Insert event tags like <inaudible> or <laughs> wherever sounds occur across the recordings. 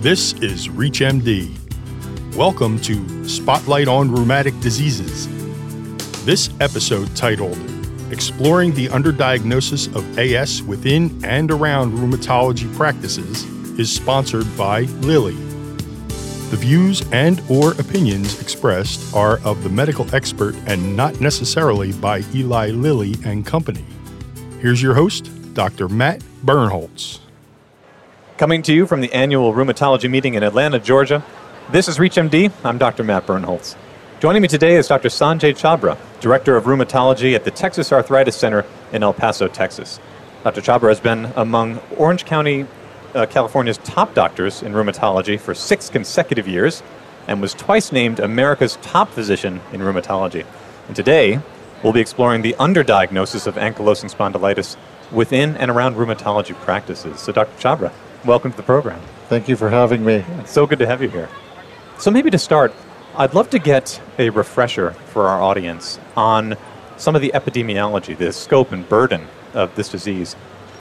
This is ReachMD. Welcome to Spotlight on Rheumatic Diseases. This episode, titled Exploring the Underdiagnosis of AS Within and Around Rheumatology Practices, is sponsored by Lilly. The views and or opinions expressed are of the medical expert and not necessarily by Eli Lilly and Company. Here's your host, Dr. Matt Birnholz. Coming to you from the annual rheumatology meeting in Atlanta, Georgia, this is ReachMD. I'm Dr. Matt Birnholz. Joining me today is Dr. Sanjay Chabra, Director of Rheumatology at the Texas Arthritis Center in El Paso, Texas. Dr. Chabra has been among Orange County, uh, California's top doctors in rheumatology for six consecutive years and was twice named America's top physician in rheumatology. And today, we'll be exploring the underdiagnosis of ankylosing spondylitis within and around rheumatology practices. So, Dr. Chabra, welcome to the program. Thank you for having me. It's so good to have you here. So, maybe to start, I'd love to get a refresher for our audience on some of the epidemiology, the scope and burden of this disease.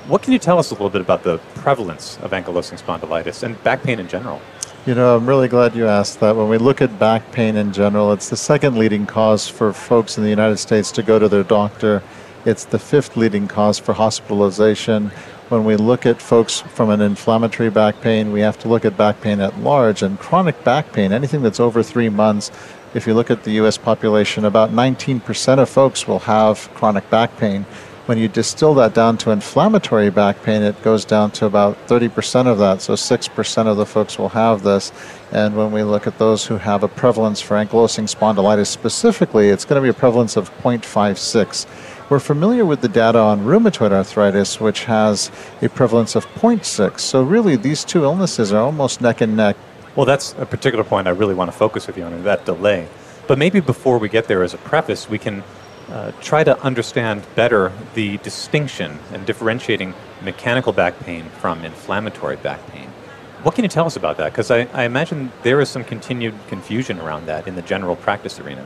What can you tell us a little bit about the prevalence of ankylosing spondylitis and back pain in general? You know, I'm really glad you asked that. When we look at back pain in general, it's the second leading cause for folks in the United States to go to their doctor. It's the fifth leading cause for hospitalization. When we look at folks from an inflammatory back pain, we have to look at back pain at large. And chronic back pain, anything that's over three months, if you look at the US population, about 19% of folks will have chronic back pain. When you distill that down to inflammatory back pain, it goes down to about 30% of that. So 6% of the folks will have this. And when we look at those who have a prevalence for ankylosing spondylitis specifically, it's going to be a prevalence of 0.56. We're familiar with the data on rheumatoid arthritis, which has a prevalence of 0.6. So, really, these two illnesses are almost neck and neck. Well, that's a particular point I really want to focus with you on, that delay. But maybe before we get there, as a preface, we can uh, try to understand better the distinction and differentiating mechanical back pain from inflammatory back pain. What can you tell us about that? Because I, I imagine there is some continued confusion around that in the general practice arena.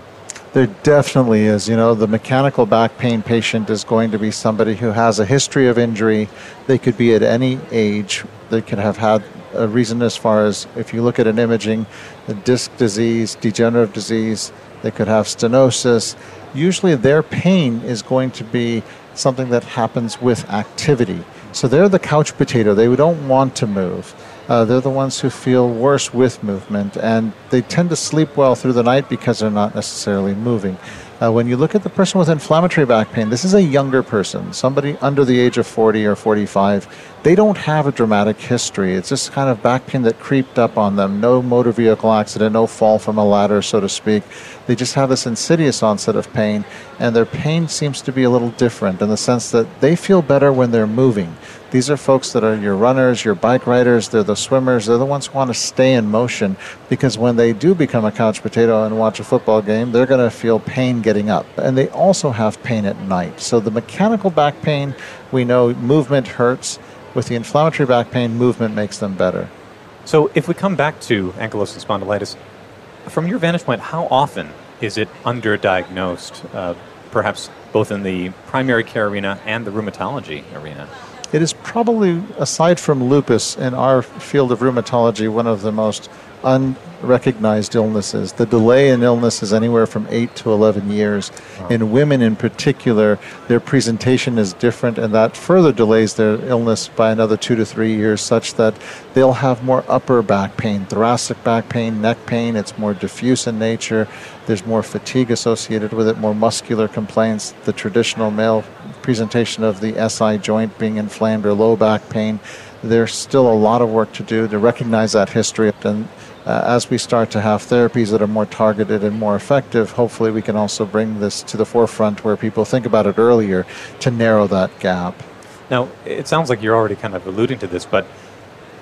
There definitely is. You know, the mechanical back pain patient is going to be somebody who has a history of injury. They could be at any age. They could have had a reason as far as if you look at an imaging, the disc disease, degenerative disease, they could have stenosis. Usually their pain is going to be something that happens with activity. So they're the couch potato. They don't want to move. Uh, they're the ones who feel worse with movement, and they tend to sleep well through the night because they're not necessarily moving. Uh, when you look at the person with inflammatory back pain, this is a younger person, somebody under the age of 40 or 45. They don't have a dramatic history. It's just kind of back pain that creeped up on them. No motor vehicle accident, no fall from a ladder, so to speak. They just have this insidious onset of pain, and their pain seems to be a little different in the sense that they feel better when they're moving. These are folks that are your runners, your bike riders, they're the swimmers, they're the ones who want to stay in motion because when they do become a couch potato and watch a football game, they're going to feel pain getting up. And they also have pain at night. So the mechanical back pain, we know movement hurts. With the inflammatory back pain, movement makes them better. So if we come back to ankylosing spondylitis, from your vantage point, how often is it underdiagnosed, uh, perhaps both in the primary care arena and the rheumatology arena? It is probably, aside from lupus, in our field of rheumatology, one of the most unrecognized illnesses. The delay in illness is anywhere from 8 to 11 years. Wow. In women in particular, their presentation is different, and that further delays their illness by another 2 to 3 years, such that they'll have more upper back pain, thoracic back pain, neck pain. It's more diffuse in nature. There's more fatigue associated with it, more muscular complaints. The traditional male presentation of the SI joint being inflamed or low back pain. There's still a lot of work to do to recognize that history. And uh, as we start to have therapies that are more targeted and more effective, hopefully we can also bring this to the forefront where people think about it earlier to narrow that gap. Now, it sounds like you're already kind of alluding to this, but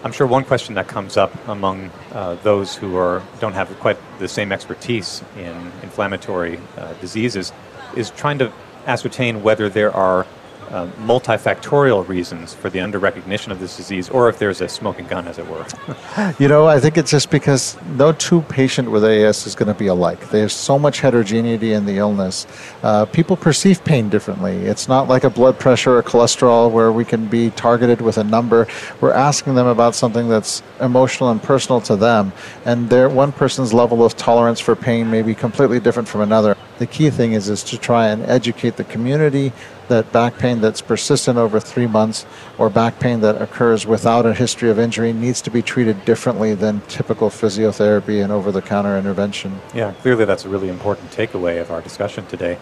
I'm sure one question that comes up among uh, those who are don't have quite the same expertise in inflammatory uh, diseases is trying to ascertain whether there are uh, multifactorial reasons for the under recognition of this disease, or if there's a smoking gun, as it were. <laughs> you know, I think it's just because no two patient with AS is going to be alike. There's so much heterogeneity in the illness. Uh, people perceive pain differently. It's not like a blood pressure or cholesterol where we can be targeted with a number. We're asking them about something that's emotional and personal to them, and their one person's level of tolerance for pain may be completely different from another. The key thing is is to try and educate the community that back pain that's persistent over three months or back pain that occurs without a history of injury needs to be treated differently than typical physiotherapy and over the counter intervention. Yeah, clearly that's a really important takeaway of our discussion today.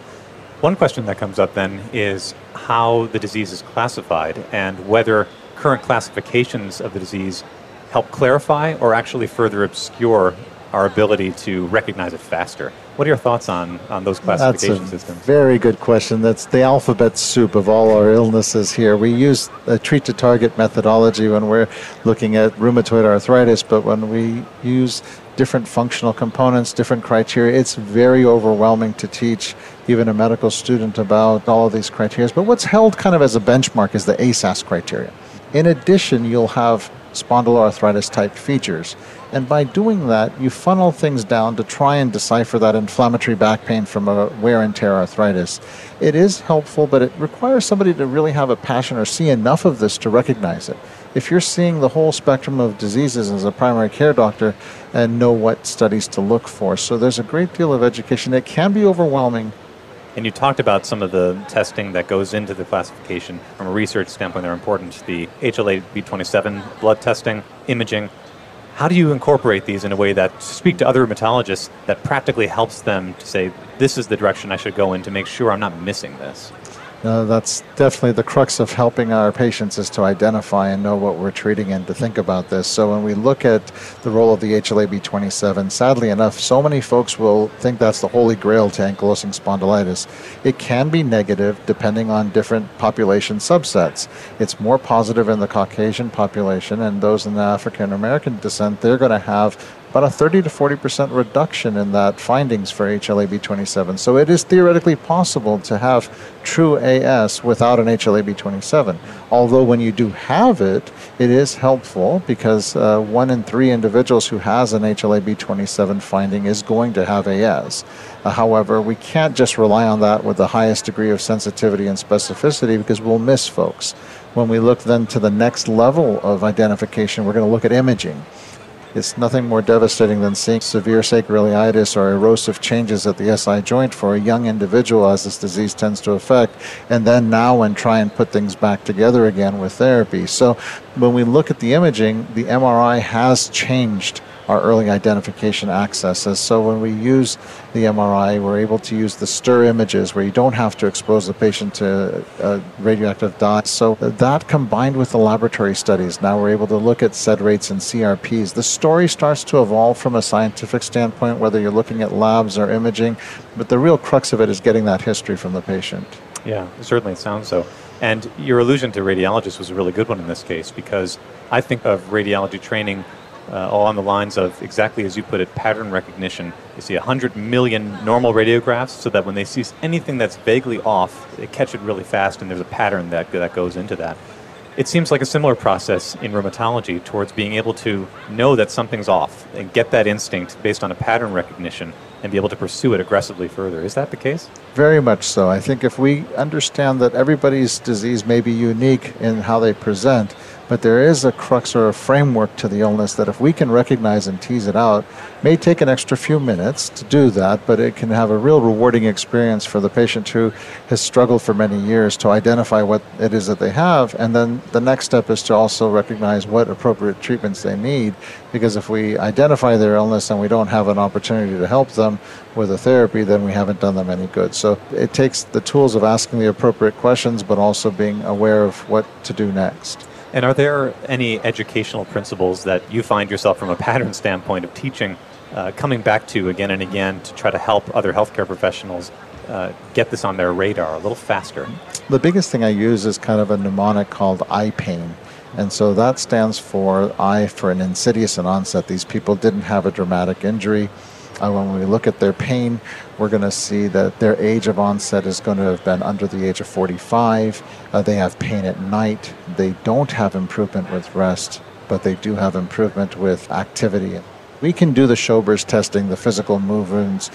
One question that comes up then is how the disease is classified and whether current classifications of the disease help clarify or actually further obscure our ability to recognize it faster. What are your thoughts on, on those classification That's a systems? Very good question. That's the alphabet soup of all our illnesses here. We use a treat to target methodology when we're looking at rheumatoid arthritis, but when we use different functional components, different criteria, it's very overwhelming to teach even a medical student about all of these criteria. But what's held kind of as a benchmark is the ASAS criteria. In addition, you'll have spondyloarthritis type features. And by doing that, you funnel things down to try and decipher that inflammatory back pain from a wear and tear arthritis. It is helpful, but it requires somebody to really have a passion or see enough of this to recognize it. If you're seeing the whole spectrum of diseases as a primary care doctor and know what studies to look for. So there's a great deal of education. It can be overwhelming, and you talked about some of the testing that goes into the classification from a research standpoint. They're important. The HLA B27 blood testing, imaging, how do you incorporate these in a way that speak to other rheumatologists that practically helps them to say, this is the direction I should go in to make sure I'm not missing this? Uh, that's definitely the crux of helping our patients is to identify and know what we're treating and to think about this. So when we look at the role of the HLA-B27, sadly enough, so many folks will think that's the holy grail to ankylosing spondylitis. It can be negative depending on different population subsets. It's more positive in the Caucasian population and those in the African American descent, they're going to have about a 30 to 40 percent reduction in that findings for HLA-B27. So it is theoretically possible to have true AS without an HLA-B27. Although when you do have it, it is helpful because uh, one in three individuals who has an HLA-B27 finding is going to have AS. Uh, however, we can't just rely on that with the highest degree of sensitivity and specificity because we'll miss folks. When we look then to the next level of identification, we're going to look at imaging. It's nothing more devastating than seeing severe sacroiliitis or erosive changes at the SI joint for a young individual as this disease tends to affect, and then now and try and put things back together again with therapy. So when we look at the imaging, the MRI has changed our early identification accesses. So when we use the MRI, we're able to use the STIR images where you don't have to expose the patient to a radioactive dye. So that combined with the laboratory studies, now we're able to look at SED rates and CRPs. The story starts to evolve from a scientific standpoint, whether you're looking at labs or imaging, but the real crux of it is getting that history from the patient. Yeah, certainly sounds so. And your allusion to radiologists was a really good one in this case because I think of radiology training uh, all on the lines of exactly as you put it, pattern recognition. You see 100 million normal radiographs so that when they see anything that's vaguely off, they catch it really fast and there's a pattern that, that goes into that. It seems like a similar process in rheumatology towards being able to know that something's off and get that instinct based on a pattern recognition and be able to pursue it aggressively further. Is that the case? Very much so. I think if we understand that everybody's disease may be unique in how they present, but there is a crux or a framework to the illness that if we can recognize and tease it out, may take an extra few minutes to do that, but it can have a real rewarding experience for the patient who has struggled for many years to identify what it is that they have. And then the next step is to also recognize what appropriate treatments they need, because if we identify their illness and we don't have an opportunity to help them with a therapy, then we haven't done them any good. So it takes the tools of asking the appropriate questions, but also being aware of what to do next. And are there any educational principles that you find yourself from a pattern standpoint of teaching uh, coming back to again and again to try to help other healthcare professionals uh, get this on their radar a little faster? The biggest thing I use is kind of a mnemonic called I-PAIN. And so that stands for I for an insidious onset. These people didn't have a dramatic injury. Uh, when we look at their pain, we're going to see that their age of onset is going to have been under the age of 45. Uh, they have pain at night. They don't have improvement with rest, but they do have improvement with activity. We can do the Schober's testing, the physical movements,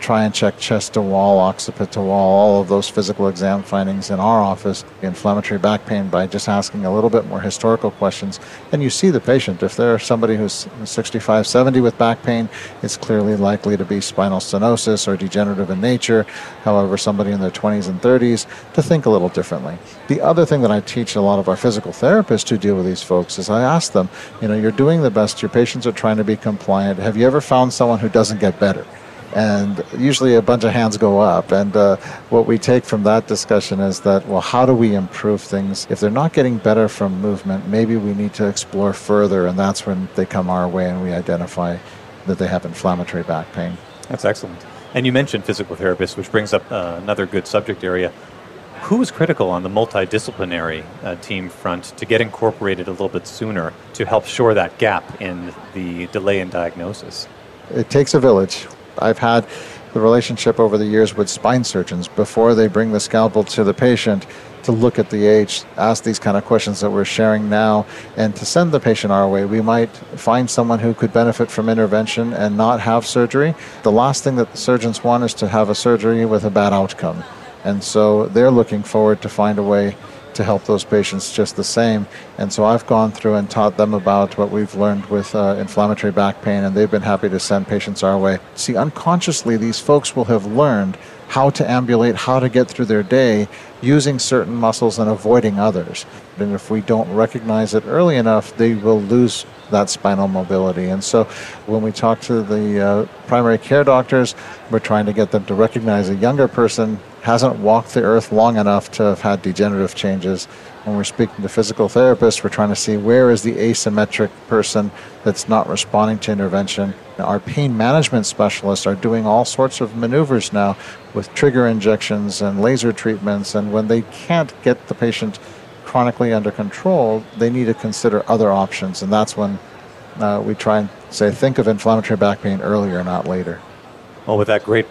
try and check chest to wall, occiput to wall, all of those physical exam findings in our office, inflammatory back pain, by just asking a little bit more historical questions. And you see the patient. If there's somebody who's 65, 70 with back pain, it's clearly likely to be spinal stenosis or degenerative in nature. However, somebody in their 20s and 30s, to think a little differently. The other thing that I teach a lot of our physical therapists to deal with these folks is I ask them, you know, you're doing the best, your patients are trying to be compliant. Have you ever found someone who doesn't get better? And usually a bunch of hands go up. And uh, what we take from that discussion is that, well, how do we improve things? If they're not getting better from movement, maybe we need to explore further, and that's when they come our way and we identify that they have inflammatory back pain. That's excellent. And you mentioned physical therapists, which brings up uh, another good subject area. Who is critical on the multidisciplinary uh, team front to get incorporated a little bit sooner to help shore that gap in the delay in diagnosis? It takes a village. I've had the relationship over the years with spine surgeons before they bring the scalpel to the patient to look at the age, ask these kind of questions that we're sharing now, and to send the patient our way. We might find someone who could benefit from intervention and not have surgery. The last thing that the surgeons want is to have a surgery with a bad outcome. And so they're looking forward to find a way to help those patients just the same. And so I've gone through and taught them about what we've learned with uh, inflammatory back pain, and they've been happy to send patients our way. See, unconsciously, these folks will have learned how to ambulate, how to get through their day using certain muscles and avoiding others. And if we don't recognize it early enough, they will lose that spinal mobility. And so when we talk to the uh, primary care doctors, we're trying to get them to recognize a younger person hasn't walked the earth long enough to have had degenerative changes. When we're speaking to physical therapists, we're trying to see where is the asymmetric person that's not responding to intervention. Our pain management specialists are doing all sorts of maneuvers now with trigger injections and laser treatments. And when they can't get the patient chronically under control, they need to consider other options. And that's when uh, we try and say, think of inflammatory back pain earlier, not later. Well, with that great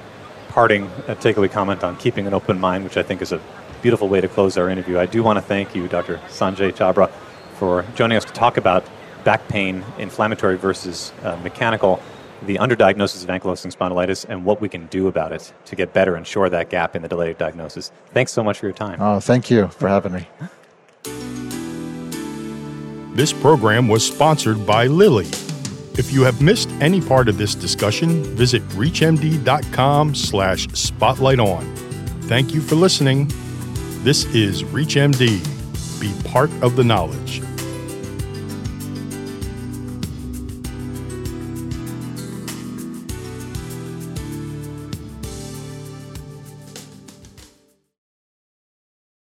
parting uh, takeaway comment on keeping an open mind, which I think is a beautiful way to close our interview. I do want to thank you, Dr. Sanjay Chabra, for joining us to talk about back pain, inflammatory versus uh, mechanical, the underdiagnosis of ankylosing spondylitis, and what we can do about it to get better and shore that gap in the delayed diagnosis. Thanks so much for your time. Oh, thank you for having me. This program was sponsored by Lilly if you have missed any part of this discussion, visit reachmd.com slash spotlight on. Thank you for listening. This is ReachMD. Be part of the knowledge.